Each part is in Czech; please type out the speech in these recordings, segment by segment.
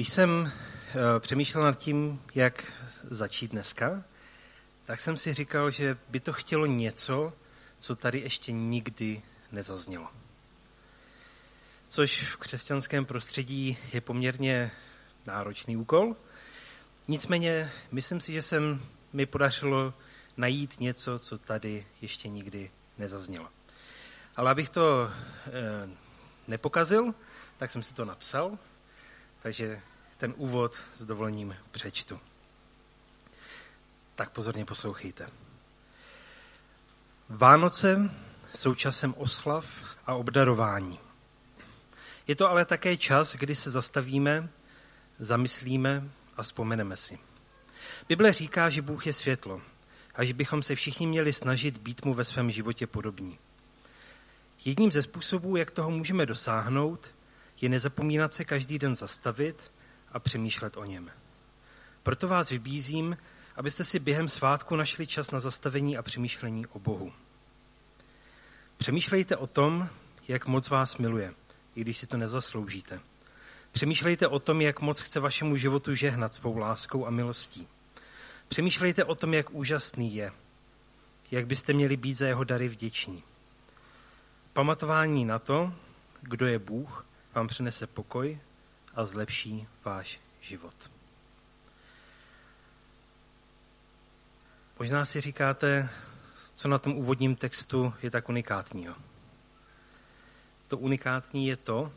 Když jsem eh, přemýšlel nad tím, jak začít dneska, tak jsem si říkal, že by to chtělo něco, co tady ještě nikdy nezaznělo. Což v křesťanském prostředí je poměrně náročný úkol. Nicméně myslím si, že se mi podařilo najít něco, co tady ještě nikdy nezaznělo. Ale abych to e, nepokazil, tak jsem si to napsal, takže ten úvod s dovolením přečtu. Tak pozorně poslouchejte. Vánoce jsou časem oslav a obdarování. Je to ale také čas, kdy se zastavíme, zamyslíme a vzpomeneme si. Bible říká, že Bůh je světlo a že bychom se všichni měli snažit být mu ve svém životě podobní. Jedním ze způsobů, jak toho můžeme dosáhnout, je nezapomínat se každý den zastavit a přemýšlet o něm. Proto vás vybízím, abyste si během svátku našli čas na zastavení a přemýšlení o Bohu. Přemýšlejte o tom, jak moc vás miluje, i když si to nezasloužíte. Přemýšlejte o tom, jak moc chce vašemu životu žehnat svou láskou a milostí. Přemýšlejte o tom, jak úžasný je, jak byste měli být za jeho dary vděční. Pamatování na to, kdo je Bůh, vám přinese pokoj a zlepší váš život. Možná si říkáte, co na tom úvodním textu je tak unikátního. To unikátní je to,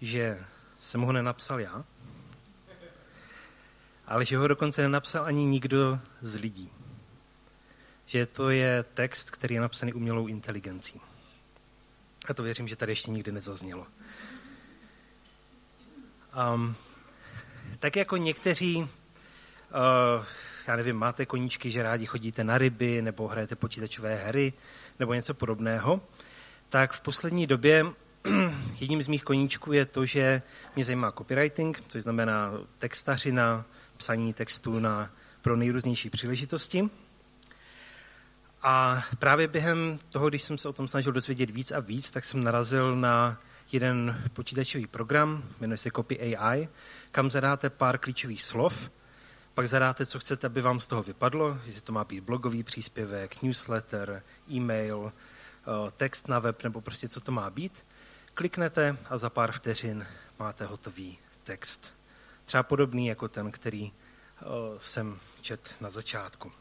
že jsem ho nenapsal já, ale že ho dokonce nenapsal ani nikdo z lidí. Že to je text, který je napsaný umělou inteligencí. A to věřím, že tady ještě nikdy nezaznělo. Um, tak jako někteří, uh, já nevím, máte koníčky, že rádi chodíte na ryby, nebo hrajete počítačové hry, nebo něco podobného, tak v poslední době jedním z mých koníčků je to, že mě zajímá copywriting, což znamená textařina, psaní textů na, pro nejrůznější příležitosti. A právě během toho, když jsem se o tom snažil dozvědět víc a víc, tak jsem narazil na jeden počítačový program, jmenuje se Copy AI, kam zadáte pár klíčových slov, pak zadáte, co chcete, aby vám z toho vypadlo, jestli to má být blogový příspěvek, newsletter, e-mail, eh, text na web, nebo prostě co to má být. Kliknete a za pár vteřin máte hotový text. Třeba podobný jako ten, který eh, jsem čet na začátku.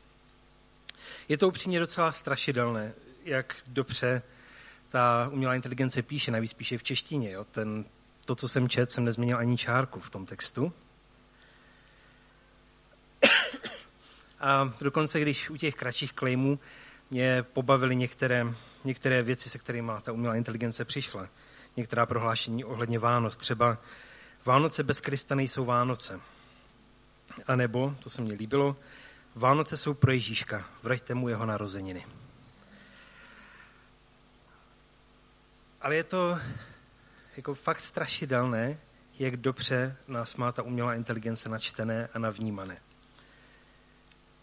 Je to upřímně docela strašidelné, jak dobře ta umělá inteligence píše, navíc píše v češtině. Jo? Ten, to, co jsem čet, jsem nezměnil ani čárku v tom textu. A dokonce, když u těch kratších claimů mě pobavily některé, některé věci, se kterými ta umělá inteligence přišla. Některá prohlášení ohledně Vánoc. Třeba Vánoce bez Krista nejsou Vánoce. A nebo, to se mně líbilo, Vánoce jsou pro Ježíška, vraťte mu jeho narozeniny. Ale je to jako fakt strašidelné, jak dobře nás má ta umělá inteligence načtené a navnímané.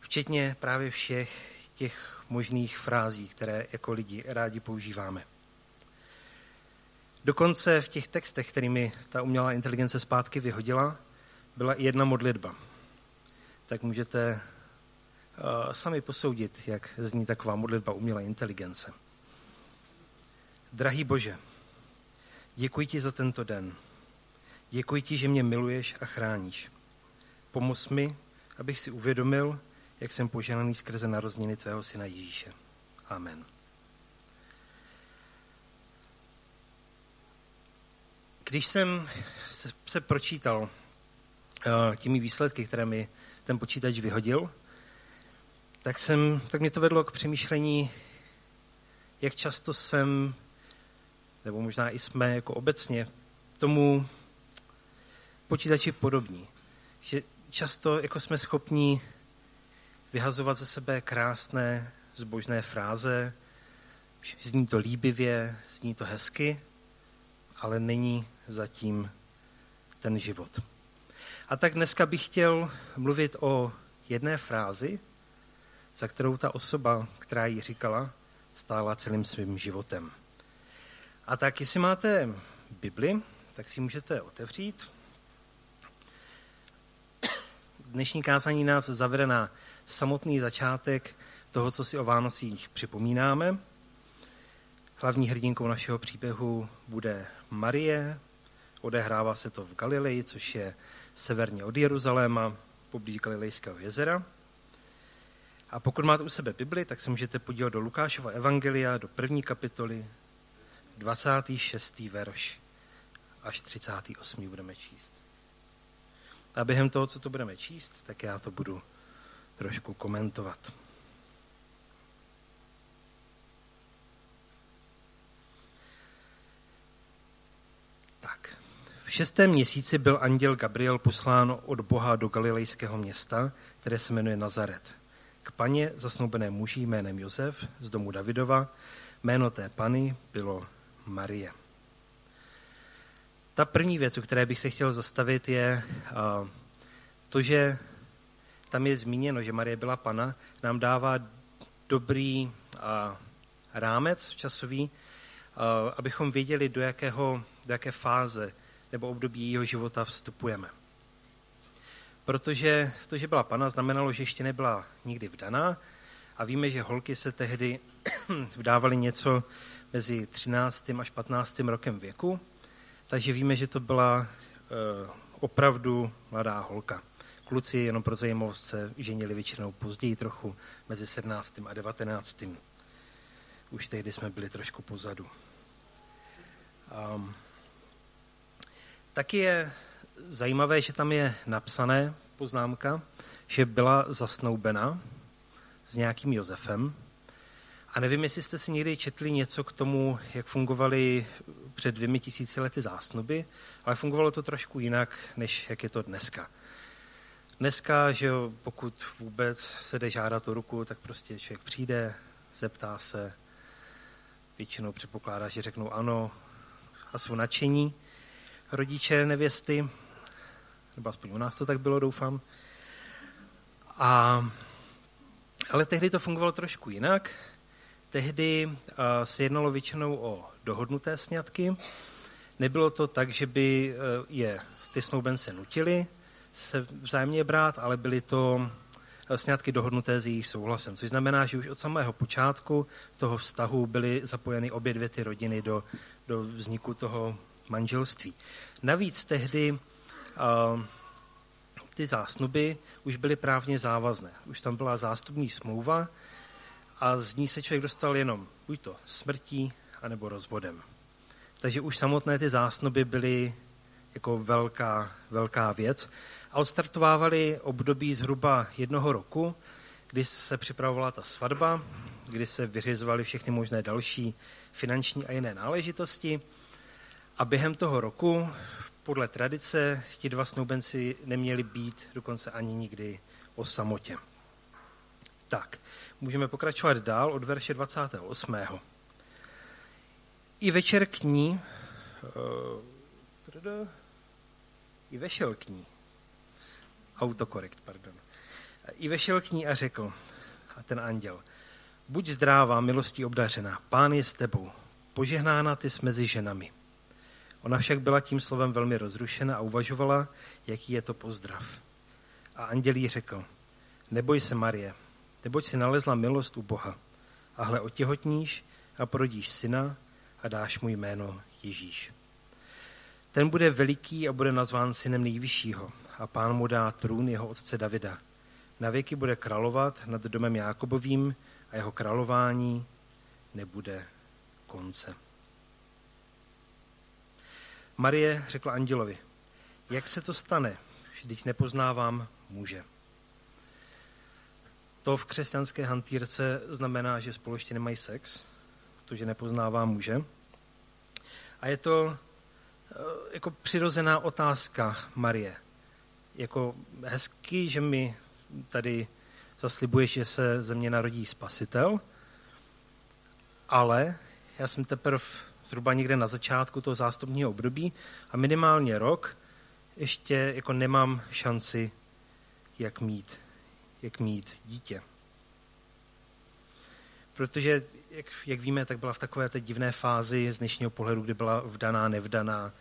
Včetně právě všech těch možných frází, které jako lidi rádi používáme. Dokonce v těch textech, kterými ta umělá inteligence zpátky vyhodila, byla i jedna modlitba. Tak můžete uh, sami posoudit, jak zní taková modlitba umělé inteligence. Drahý Bože, děkuji ti za tento den. Děkuji ti, že mě miluješ a chráníš. Pomoz mi, abych si uvědomil, jak jsem poženaný skrze narozeniny tvého syna Ježíše. Amen. Když jsem se, pročítal uh, těmi výsledky, které mi ten počítač vyhodil, tak, jsem, tak mě to vedlo k přemýšlení, jak často jsem, nebo možná i jsme jako obecně, tomu počítači podobní. Že často jako jsme schopní vyhazovat ze sebe krásné, zbožné fráze, zní to líbivě, zní to hezky, ale není zatím ten život. A tak dneska bych chtěl mluvit o jedné frázi, za kterou ta osoba, která ji říkala, stála celým svým životem. A tak, jestli máte Bibli, tak si můžete otevřít dnešní kázání nás zavede na samotný začátek toho, co si o Vánocích připomínáme. Hlavní hrdinkou našeho příběhu bude Marie. Odehrává se to v Galileji, což je severně od Jeruzaléma, poblíž Galilejského jezera. A pokud máte u sebe Bibli, tak se můžete podívat do Lukášova Evangelia, do první kapitoly, 26. verš až 38. budeme číst. A během toho, co to budeme číst, tak já to budu trošku komentovat. Tak. V šestém měsíci byl anděl Gabriel poslán od Boha do galilejského města, které se jmenuje Nazaret. K paně zasnoubené muži jménem Josef z domu Davidova, jméno té pany bylo Marie. Ta první věc, o které bych se chtěl zastavit, je to, že tam je zmíněno, že Marie byla pana, nám dává dobrý rámec časový, abychom věděli, do, jakého, do jaké fáze nebo období jejího života vstupujeme. Protože to, že byla pana, znamenalo, že ještě nebyla nikdy vdaná a víme, že holky se tehdy vdávaly něco mezi 13. až 15. rokem věku, takže víme, že to byla uh, opravdu mladá holka. Kluci, jenom pro zajímavost, se ženili většinou později trochu, mezi 17. a 19. Už tehdy jsme byli trošku pozadu. Um, taky je zajímavé, že tam je napsané poznámka, že byla zasnoubena s nějakým Josefem. A nevím, jestli jste si někdy četli něco k tomu, jak fungovaly před dvěmi tisíci lety zásnuby, ale fungovalo to trošku jinak, než jak je to dneska. Dneska, že pokud vůbec se jde žádat o ruku, tak prostě člověk přijde, zeptá se, většinou předpokládá, že řeknou ano a jsou nadšení rodiče nevěsty, nebo aspoň u nás to tak bylo, doufám. A, ale tehdy to fungovalo trošku jinak. Tehdy uh, se jednalo většinou o dohodnuté sňatky. Nebylo to tak, že by uh, je ty snoubence nutili se vzájemně brát, ale byly to sňatky dohodnuté s jejich souhlasem. Což znamená, že už od samého počátku toho vztahu byly zapojeny obě dvě ty rodiny do, do vzniku toho manželství. Navíc tehdy ty zásnuby už byly právně závazné. Už tam byla zástupní smlouva a z ní se člověk dostal jenom buď to smrtí, anebo rozvodem. Takže už samotné ty zásnuby byly jako velká, velká věc a odstartovávaly období zhruba jednoho roku, kdy se připravovala ta svatba, kdy se vyřizovaly všechny možné další finanční a jiné náležitosti a během toho roku, podle tradice, ti dva snoubenci neměli být dokonce ani nikdy o samotě. Tak, můžeme pokračovat dál od verše 28. I večer k ní, uh, i vešel k ní, autokorekt, pardon, i vešel k ní a řekl, a ten anděl, buď zdrává, milostí obdařená, pán je s tebou, požehnána ty jsi mezi ženami. Ona však byla tím slovem velmi rozrušena a uvažovala, jaký je to pozdrav. A anděl jí řekl, neboj se Marie, neboť si nalezla milost u Boha. A hle, otěhotníš a porodíš syna a dáš mu jméno Ježíš. Ten bude veliký a bude nazván synem nejvyššího a pán mu dá trůn jeho otce Davida. Na věky bude královat nad domem Jákobovým a jeho králování nebude konce. Marie řekla andělovi, jak se to stane, když nepoznávám muže. To v křesťanské hantýrce znamená, že spolu nemají sex, protože nepoznává muže. A je to eh, jako přirozená otázka Marie. Jako hezky, že mi tady zaslibuješ, že se ze mě narodí spasitel, ale já jsem teprve zhruba někde na začátku toho zástupního období a minimálně rok ještě jako nemám šanci, jak mít, jak mít dítě. Protože, jak, jak víme, tak byla v takové té divné fázi z dnešního pohledu, kdy byla vdaná, nevdaná,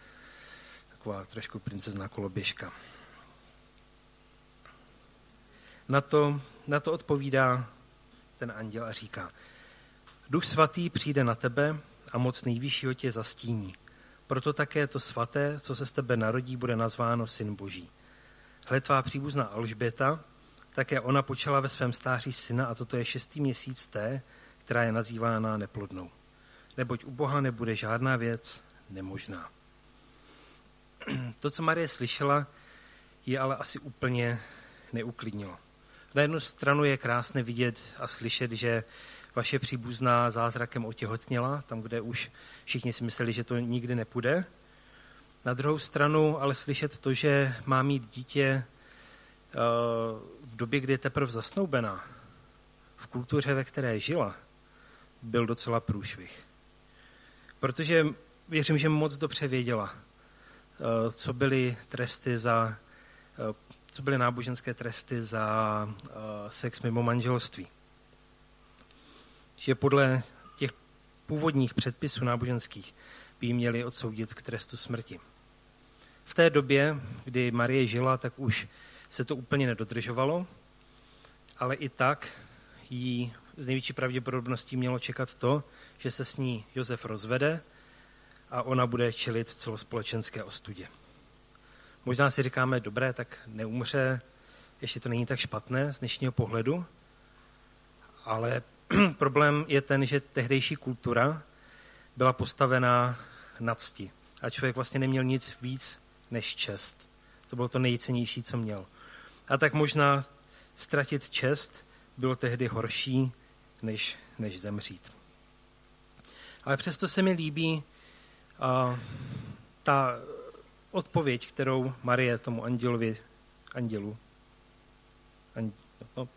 taková trošku princezná koloběžka. Na to, na to odpovídá ten anděl a říká, Duch svatý přijde na tebe a moc nejvyššího tě zastíní. Proto také to svaté, co se z tebe narodí, bude nazváno Syn Boží. Hle tvá příbuzná Alžběta, také ona počala ve svém stáří syna a toto je šestý měsíc té, která je nazývána neplodnou. Neboť u Boha nebude žádná věc nemožná. To, co Marie slyšela, je ale asi úplně neuklidnilo. Na jednu stranu je krásné vidět a slyšet, že vaše příbuzná zázrakem otěhotněla, tam, kde už všichni si mysleli, že to nikdy nepůjde. Na druhou stranu ale slyšet to, že má mít dítě v době, kdy je teprve zasnoubená, v kultuře, ve které žila, byl docela průšvih. Protože věřím, že moc dobře věděla, eh, co byly tresty za, eh, co byly náboženské tresty za sex mimo manželství že podle těch původních předpisů náboženských by ji měli odsoudit k trestu smrti. V té době, kdy Marie žila, tak už se to úplně nedodržovalo, ale i tak jí z největší pravděpodobností mělo čekat to, že se s ní Josef rozvede a ona bude čelit celospolečenské ostudě. Možná si říkáme, dobré, tak neumře, ještě to není tak špatné z dnešního pohledu, ale problém je ten, že tehdejší kultura byla postavená na cti. A člověk vlastně neměl nic víc než čest. To bylo to nejcennější, co měl. A tak možná ztratit čest bylo tehdy horší, než, než zemřít. Ale přesto se mi líbí a, ta odpověď, kterou Marie tomu andělovi, andělu, an, no,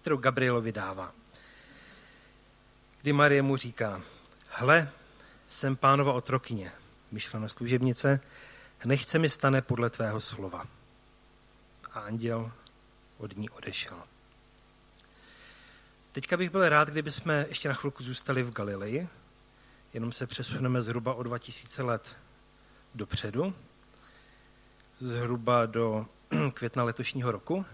kterou Gabrielovi dává kdy Marie mu říká, hle, jsem pánova otrokyně, myšleno služebnice, nechce mi stane podle tvého slova. A anděl od ní odešel. Teďka bych byl rád, kdyby jsme ještě na chvilku zůstali v Galileji, jenom se přesuneme zhruba o 2000 let dopředu, zhruba do května letošního roku,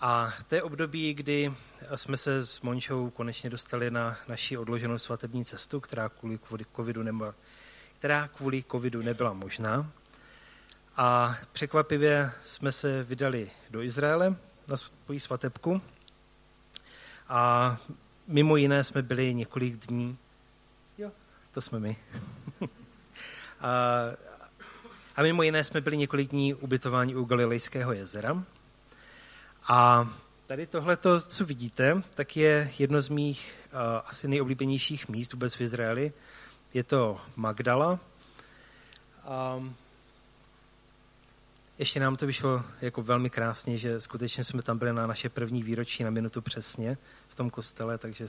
a to je období, kdy jsme se s Mončou konečně dostali na naši odloženou svatební cestu, která kvůli covidu nebyla, která kvůli covidu nebyla možná. A překvapivě jsme se vydali do Izraele na svoji svatebku. A mimo jiné jsme byli několik dní. Jo, to jsme my. a, a mimo jiné jsme byli několik dní ubytováni u Galilejského jezera, a tady tohle, co vidíte, tak je jedno z mých uh, asi nejoblíbenějších míst vůbec v Izraeli. Je to Magdala. Um, ještě nám to vyšlo jako velmi krásně, že skutečně jsme tam byli na naše první výročí na minutu přesně v tom kostele, takže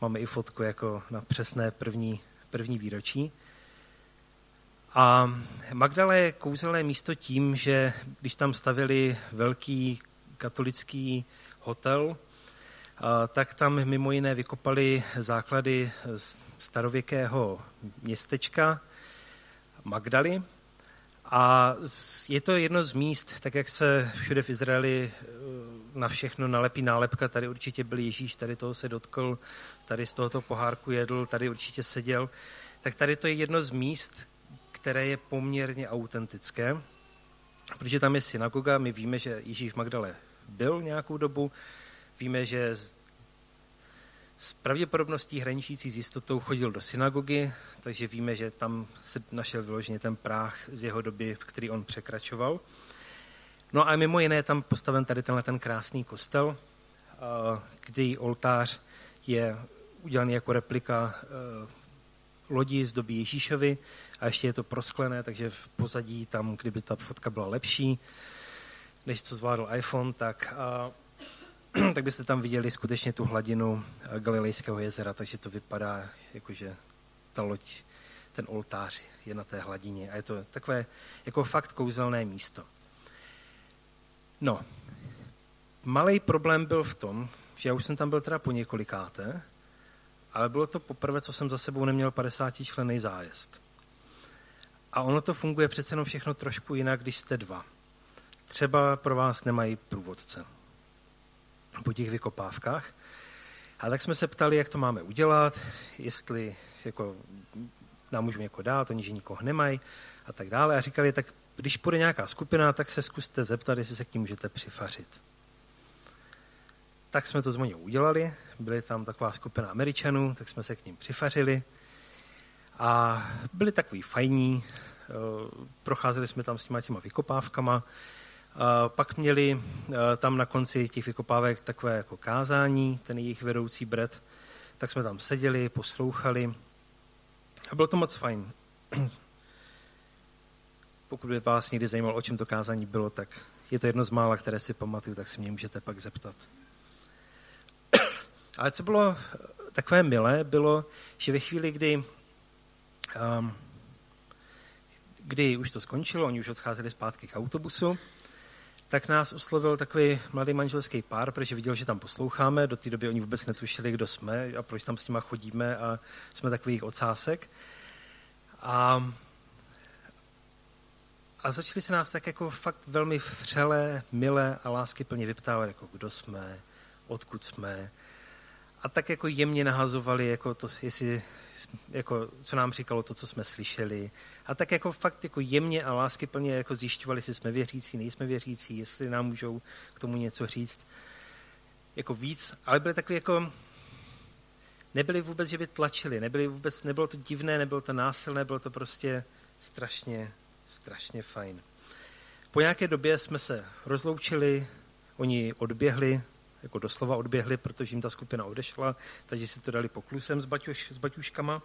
máme i fotku jako na přesné první, první výročí. A Magdala je kouzelné místo tím, že když tam stavili velký katolický hotel, tak tam mimo jiné vykopali základy starověkého městečka Magdaly. A je to jedno z míst, tak jak se všude v Izraeli e, na všechno nalepí nálepka, tady určitě byl Ježíš, tady toho se dotkl, tady z tohoto pohárku jedl, tady určitě seděl, tak tady to je jedno z míst, které je poměrně autentické, protože tam je synagoga, my víme, že Ježíš v Magdale byl nějakou dobu. Víme, že s, pravděpodobností hraničící s jistotou chodil do synagogy, takže víme, že tam se našel vyloženě ten práh z jeho doby, který on překračoval. No a mimo jiné je tam postaven tady tenhle ten krásný kostel, kdy oltář je udělaný jako replika lodi z doby Ježíšovi a ještě je to prosklené, takže v pozadí tam, kdyby ta fotka byla lepší, než co zvládl iPhone, tak, a, tak byste tam viděli skutečně tu hladinu Galilejského jezera, takže to vypadá jako, že ta loď, ten oltář je na té hladině a je to takové jako fakt kouzelné místo. No, malý problém byl v tom, že já už jsem tam byl teda po několikáté, ale bylo to poprvé, co jsem za sebou neměl 50 člený zájezd. A ono to funguje přece jenom všechno trošku jinak, když jste dva třeba pro vás nemají průvodce. Po těch vykopávkách. A tak jsme se ptali, jak to máme udělat, jestli jako, nám můžeme někoho dát, oni že nikoho nemají a tak dále. A říkali, tak když půjde nějaká skupina, tak se zkuste zeptat, jestli se k ní můžete přifařit. Tak jsme to s Moňou udělali, byly tam taková skupina Američanů, tak jsme se k ním přifařili a byli takový fajní, eh, procházeli jsme tam s těma těma vykopávkama, pak měli eh, tam na konci těch vykopávek takové jako kázání, ten jejich vedoucí bret, tak jsme tam seděli, poslouchali a bylo to moc fajn. Pokud by vás někdy zajímalo, o čem to kázání bylo, tak je to jedno z mála, které si pamatuju, tak se mě můžete pak zeptat. Ale co bylo takové milé, bylo, že ve chvíli, kdy, um, kdy už to skončilo, oni už odcházeli zpátky k autobusu, tak nás oslovil takový mladý manželský pár, protože viděl, že tam posloucháme. Do té doby oni vůbec netušili, kdo jsme a proč tam s nima chodíme a jsme takových ocásek. A, a začali se nás tak jako fakt velmi vřele, milé a lásky plně vyptávat, jako kdo jsme, odkud jsme. A tak jako jemně nahazovali, jako to, jestli jako, co nám říkalo to, co jsme slyšeli. A tak jako fakt jako jemně a lásky plně jako zjišťovali, jestli jsme věřící, nejsme věřící, jestli nám můžou k tomu něco říct. Jako víc, ale byly takové jako, nebyli vůbec, že by tlačili, nebyli vůbec, nebylo to divné, nebylo to násilné, bylo to prostě strašně, strašně fajn. Po nějaké době jsme se rozloučili, oni odběhli, jako doslova odběhli, protože jim ta skupina odešla, takže si to dali poklusem s, baťuš, s baťuškama.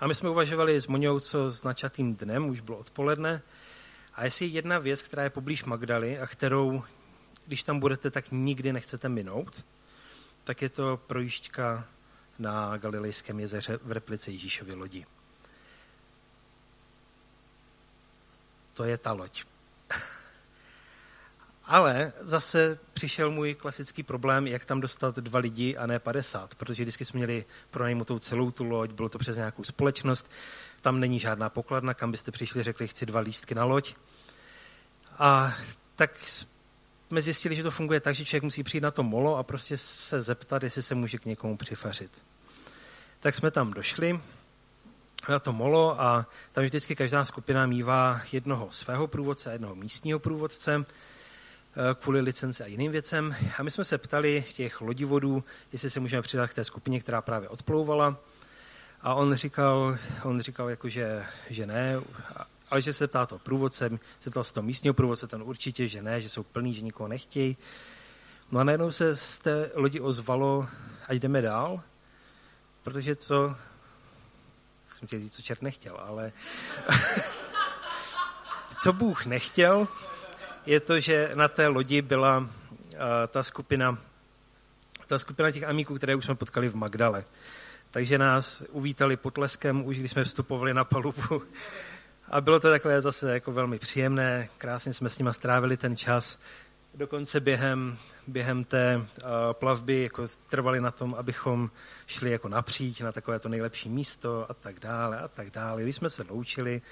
A my jsme uvažovali s Moňou, co s načatým dnem, už bylo odpoledne. A jestli jedna věc, která je poblíž Magdaly a kterou, když tam budete, tak nikdy nechcete minout, tak je to projížďka na Galilejském jezeře v replice Ježíšovy lodi. To je ta loď. Ale zase přišel můj klasický problém, jak tam dostat dva lidi a ne 50, protože vždycky jsme měli pronajmutou celou tu loď, bylo to přes nějakou společnost, tam není žádná pokladna, kam byste přišli, řekli, chci dva lístky na loď. A tak jsme zjistili, že to funguje tak, že člověk musí přijít na to molo a prostě se zeptat, jestli se může k někomu přifařit. Tak jsme tam došli na to molo a tam vždycky každá skupina mývá jednoho svého průvodce a jednoho místního průvodce kvůli licenci a jiným věcem. A my jsme se ptali těch lodivodů, jestli se můžeme přidat k té skupině, která právě odplouvala. A on říkal, on říkal jako, že, že ne, ale že se ptá to průvodce, zeptal se to místního průvodce, ten určitě, že ne, že jsou plný, že nikoho nechtějí. No a najednou se z té lodi ozvalo, ať jdeme dál, protože co, jsem chtěl říct, co čert nechtěl, ale co Bůh nechtěl, je to, že na té lodi byla uh, ta skupina, ta skupina těch amíků, které už jsme potkali v Magdale. Takže nás uvítali potleskem, už když jsme vstupovali na palubu. A bylo to takové zase jako velmi příjemné, krásně jsme s nimi strávili ten čas. Dokonce během, během té uh, plavby jako trvali na tom, abychom šli jako napříč na takové to nejlepší místo a tak dále a tak dále. Když jsme se loučili,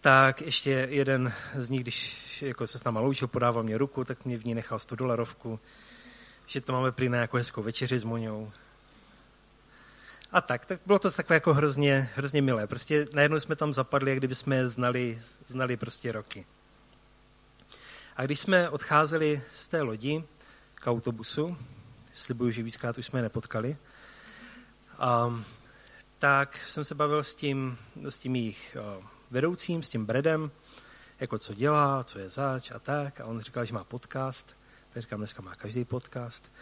tak ještě jeden z nich, když jako se s náma loučil, podával mě ruku, tak mě v ní nechal 100 dolarovku, že to máme prý na jako hezkou večeři s Moňou. A tak, tak bylo to takové jako hrozně, hrozně milé. Prostě najednou jsme tam zapadli, jak kdyby jsme je znali, znali prostě roky. A když jsme odcházeli z té lodi k autobusu, slibuju, že víckrát už jsme je nepotkali, um, tak jsem se bavil s tím, s tím jejich vedoucím, s tím Bredem, jako co dělá, co je zač a tak. A on říkal, že má podcast. Tak říkám, dneska má každý podcast.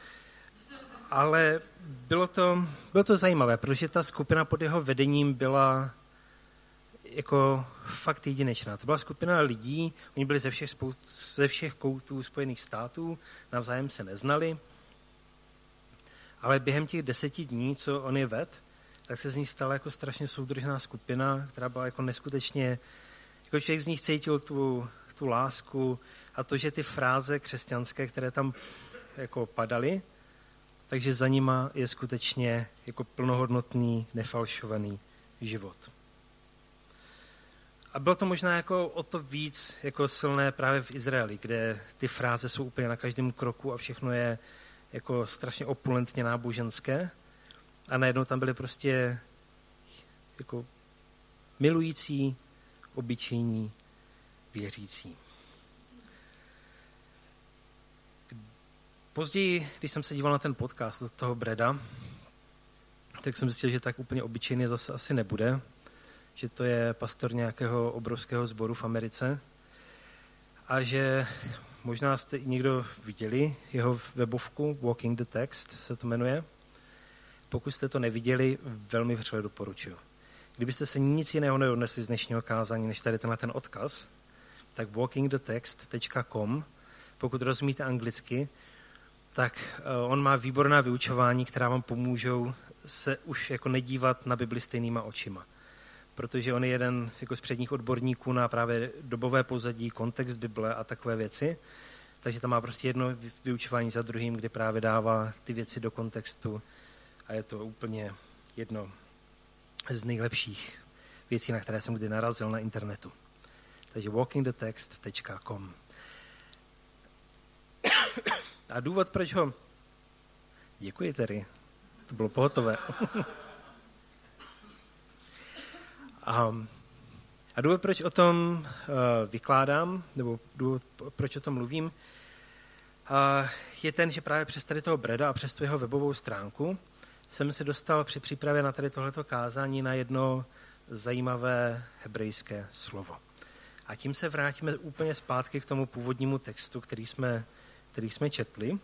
Ale bylo to, bylo to zajímavé, protože ta skupina pod jeho vedením byla jako fakt jedinečná. To byla skupina lidí, oni byli ze všech, spou- ze všech koutů Spojených států, navzájem se neznali, ale během těch deseti dní, co on je ved, tak se z ní stala jako strašně soudržná skupina, která byla jako neskutečně, jako člověk z nich cítil tu, tu lásku a to, že ty fráze křesťanské, které tam jako padaly, takže za nima je skutečně jako plnohodnotný, nefalšovaný život. a bylo to možná jako o to víc jako silné právě v Izraeli, kde ty fráze jsou úplně na každém kroku a všechno je jako strašně opulentně náboženské. A najednou tam byly prostě jako milující, obyčejní, věřící. Později, když jsem se díval na ten podcast od toho Breda, tak jsem zjistil, že tak úplně obyčejný zase asi nebude, že to je pastor nějakého obrovského sboru v Americe a že možná jste někdo viděli jeho webovku Walking the Text se to jmenuje. Pokud jste to neviděli, velmi vřele doporučuji. Kdybyste se nic jiného neodnesli z dnešního kázání, než tady tenhle ten odkaz, tak walkingthetext.com, pokud rozumíte anglicky, tak eh, on má výborná vyučování, která vám pomůžou se už jako nedívat na Bibli stejnýma očima. Protože on je jeden jako z předních odborníků na právě dobové pozadí, kontext Bible a takové věci. Takže tam má prostě jedno vyučování za druhým, kde právě dává ty věci do kontextu a je to úplně jedno z nejlepších věcí, na které jsem kdy narazil na internetu. Takže walkingthetext.com A důvod, proč ho... Děkuji, Terry. To bylo pohotové. a, a důvod, proč o tom uh, vykládám, nebo důvod, proč o tom mluvím, uh, je ten, že právě přes tady toho Breda a přes tu jeho webovou stránku jsem se dostal při přípravě na tady tohleto kázání na jedno zajímavé hebrejské slovo. A tím se vrátíme úplně zpátky k tomu původnímu textu, který jsme, který jsme četli.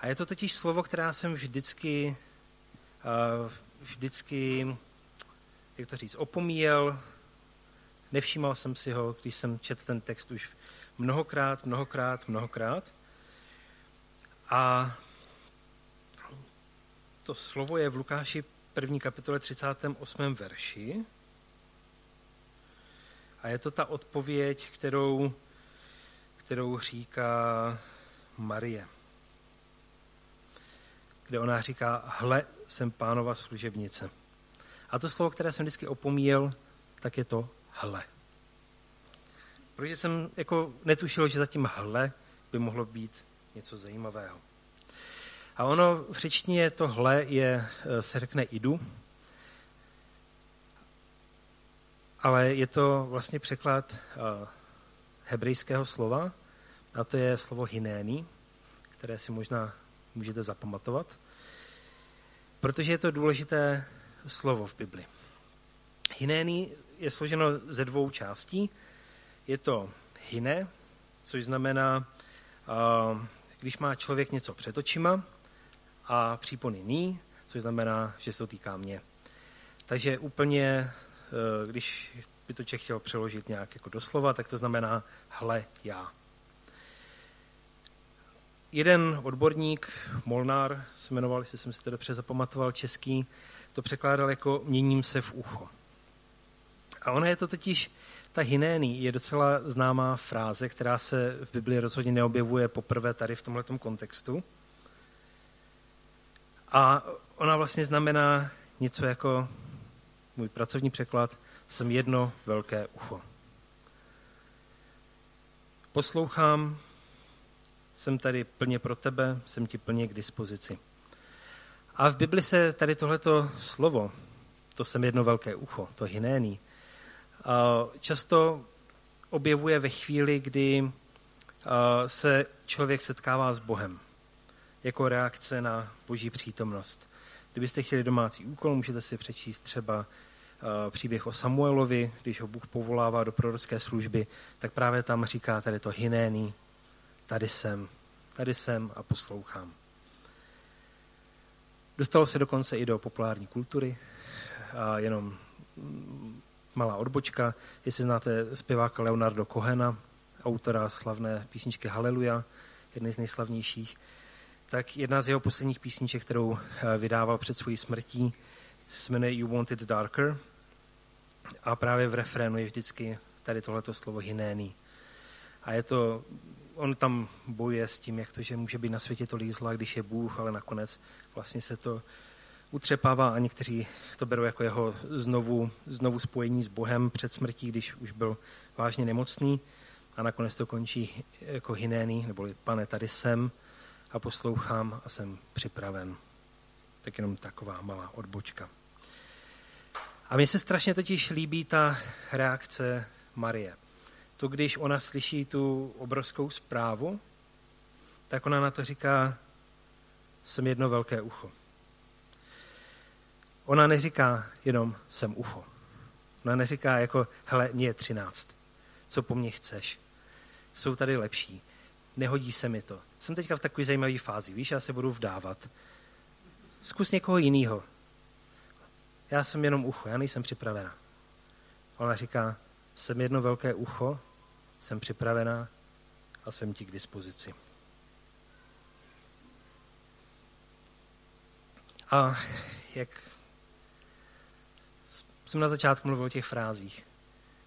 A je to totiž slovo, které jsem vždycky, uh, vždycky, jak to říct, opomíjel, nevšímal jsem si ho, když jsem četl ten text už mnohokrát, mnohokrát, mnohokrát. A to slovo je v Lukáši 1. kapitole 38. verši. A je to ta odpověď, kterou, kterou říká Marie. Kde ona říká, hle, jsem pánova služebnice. A to slovo, které jsem vždycky opomíjel, tak je to hle. Protože jsem jako netušil, že zatím hle by mohlo být něco zajímavého. A ono v řečtině tohle je, eh, se řekne idu, ale je to vlastně překlad uh, hebrejského slova, a to je slovo hinény, které si možná můžete zapamatovat, protože je to důležité slovo v Bibli. Hinény je složeno ze dvou částí. Je to hine, což znamená, uh, když má člověk něco před očima, a přípony ní, což znamená, že se to týká mě. Takže úplně, eh, když by to Čech chtěl přeložit nějak jako doslova, tak to znamená hle já. Jeden odborník, Molnár se jmenoval, jestli jsem si to dobře zapamatoval, český, to překládal jako měním se v ucho. A ona je to totiž, ta hinény je docela známá fráze, která se v Biblii rozhodně neobjevuje poprvé tady v tomto kontextu. A ona vlastně znamená něco jako můj pracovní překlad, jsem jedno velké ucho. Poslouchám, jsem tady plně pro tebe, jsem ti plně k dispozici. A v Bibli se tady tohleto slovo, to jsem jedno velké ucho, to hinéný, často objevuje ve chvíli, kdy se člověk setkává s Bohem jako reakce na boží přítomnost. Kdybyste chtěli domácí úkol, můžete si přečíst třeba uh, příběh o Samuelovi, když ho Bůh povolává do prorocké služby, tak právě tam říká tady to hinéný, tady jsem, tady jsem a poslouchám. Dostalo se dokonce i do populární kultury, a jenom malá odbočka, jestli znáte zpěváka Leonardo Kohena, autora slavné písničky Haleluja, jedny z nejslavnějších, tak jedna z jeho posledních písniček, kterou eh, vydával před svojí smrtí, se jmenuje You Want It Darker. A právě v refrénu je vždycky tady tohleto slovo hinéný. A je to, on tam bojuje s tím, jak to, že může být na světě to lízla, když je Bůh, ale nakonec vlastně se to utřepává a někteří to berou jako jeho znovu, znovu spojení s Bohem před smrtí, když už byl vážně nemocný a nakonec to končí jako hynény, nebo pane, tady jsem a poslouchám a jsem připraven. Tak jenom taková malá odbočka. A mně se strašně totiž líbí ta reakce Marie. To, když ona slyší tu obrovskou zprávu, tak ona na to říká, jsem jedno velké ucho. Ona neříká jenom jsem ucho. Ona neříká jako, hele, mě je třináct. Co po mně chceš? Jsou tady lepší. Nehodí se mi to. Jsem teďka v takové zajímavé fázi, víš, já se budu vdávat. Zkus někoho jiného. Já jsem jenom ucho, já nejsem připravená. Ona říká, jsem jedno velké ucho, jsem připravená a jsem ti k dispozici. A jak jsem na začátku mluvil o těch frázích,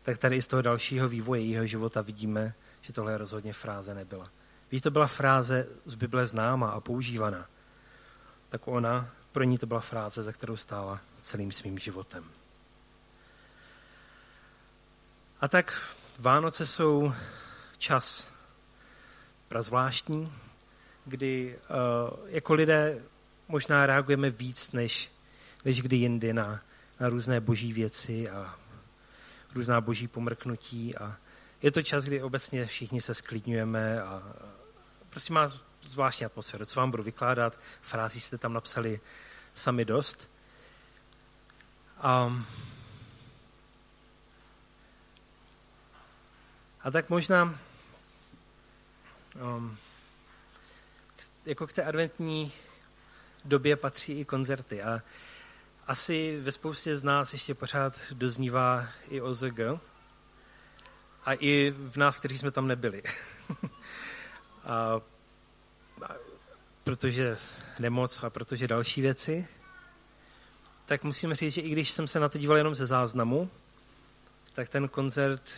tak tady i z toho dalšího vývoje jeho života vidíme, že tohle rozhodně fráze nebyla. Víš, to byla fráze z Bible známá a používaná. Tak ona, pro ní to byla fráze, za kterou stála celým svým životem. A tak Vánoce jsou čas prazvláštní, kdy uh, jako lidé možná reagujeme víc než, než kdy jindy na, na různé boží věci a různá boží pomrknutí. A je to čas, kdy obecně všichni se sklidňujeme a prostě má zvláštní atmosféru. Co vám budu vykládat, frází jste tam napsali sami dost. A, a tak možná um, jako k té adventní době patří i koncerty. A asi ve spoustě z nás ještě pořád doznívá i OZG. A i v nás, kteří jsme tam nebyli. a, a, protože nemoc a protože další věci, tak musím říct, že i když jsem se na to díval jenom ze záznamu, tak ten koncert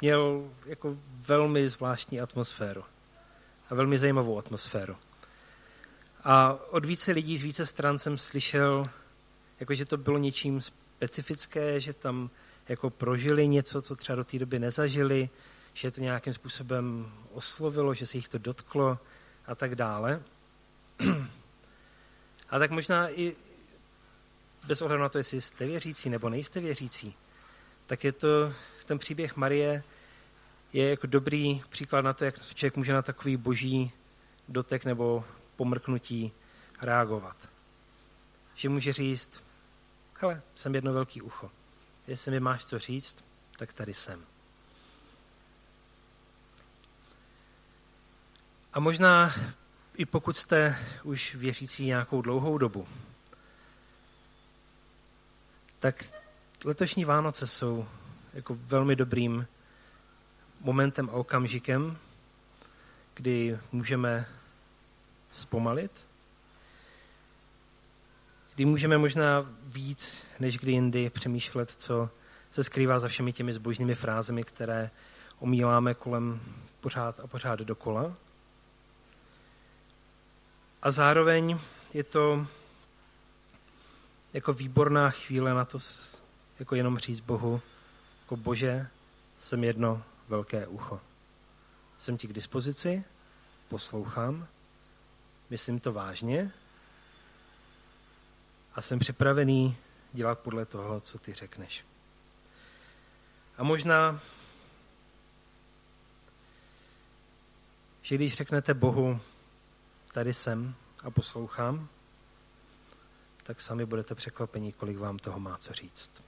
měl jako velmi zvláštní atmosféru. A velmi zajímavou atmosféru. A od více lidí z více stran jsem slyšel, jako že to bylo něčím specifické, že tam jako prožili něco, co třeba do té doby nezažili, že to nějakým způsobem oslovilo, že se jich to dotklo a tak dále. A tak možná i bez ohledu na to, jestli jste věřící nebo nejste věřící, tak je to ten příběh Marie je jako dobrý příklad na to, jak člověk může na takový boží dotek nebo pomrknutí reagovat. Že může říct, hele, jsem jedno velký ucho. Jestli mi máš co říct, tak tady jsem. A možná i pokud jste už věřící nějakou dlouhou dobu, tak letošní Vánoce jsou jako velmi dobrým momentem a okamžikem, kdy můžeme zpomalit, kdy můžeme možná víc než kdy jindy přemýšlet, co se skrývá za všemi těmi zbožnými frázemi, které omíláme kolem pořád a pořád dokola. A zároveň je to jako výborná chvíle na to, jako jenom říct Bohu, jako Bože, jsem jedno velké ucho. Jsem ti k dispozici, poslouchám myslím to vážně a jsem připravený dělat podle toho, co ty řekneš. A možná, že když řeknete Bohu, tady jsem a poslouchám, tak sami budete překvapení, kolik vám toho má co říct.